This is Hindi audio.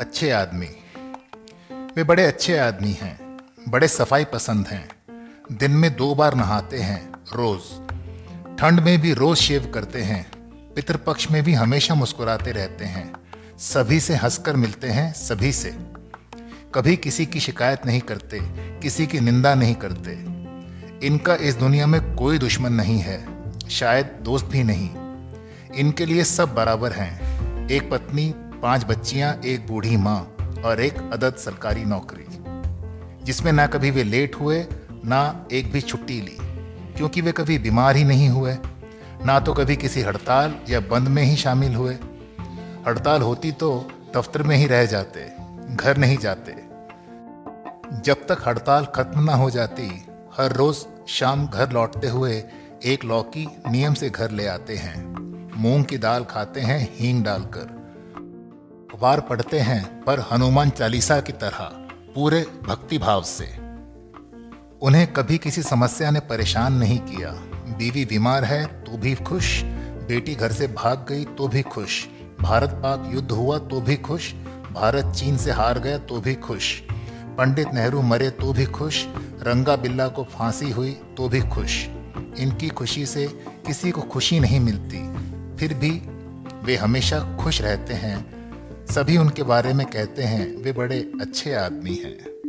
अच्छे आदमी। वे बड़े अच्छे आदमी हैं, बड़े सफ़ाई पसंद हैं, दिन में दो बार नहाते हैं, रोज। ठंड में भी रोज शेव करते हैं, पितृपक्ष में भी हमेशा मुस्कुराते रहते हैं, सभी से हंसकर मिलते हैं, सभी से। कभी किसी की शिकायत नहीं करते, किसी की निंदा नहीं करते। इनका इस दुनिया में कोई दुश्मन नहीं है, शायद दोस्त भी नहीं। इनके लिए सब बराबर हैं, एक पत्नी पाँच बच्चियाँ, एक बूढ़ी माँ और एक अदद सरकारी नौकरी। जिसमें ना कभी वे लेट हुए, ना एक भी छुट्टी ली। क्योंकि वे कभी बीमार ही नहीं हुए, ना तो कभी किसी हड़ताल या बंद में ही शामिल हुए। हड़ताल होती तो दफ्तर में ही रह जाते, घर नहीं जाते। जब तक हड़ताल खत्म ना हो जाती, हर रोज शाम घर लौटते हुए एक लौकी नियम से घर ले आते हैं। मूंग की दाल खाते हैं, हींग डालकर। अखबार पढ़ते हैं पर हनुमान चालीसा की तरह, पूरे भक्ति भाव से। उन्हें कभी किसी समस्या ने परेशान नहीं किया। बीवी बीमार है तो भी खुश, बेटी घर से भाग गई तो भी खुश, भारत पाक युद्ध हुआ तो भी खुश, भारत चीन से हार गया तो भी खुश, पंडित नेहरू मरे तो भी खुश, रंगा बिल्ला को फांसी हुई तो भी खुश। इनकी खुशी से किसी को खुशी नहीं मिलती, फिर भी वे हमेशा खुश रहते हैं। सभी उनके बारे में कहते हैं वे बड़े अच्छे आदमी हैं।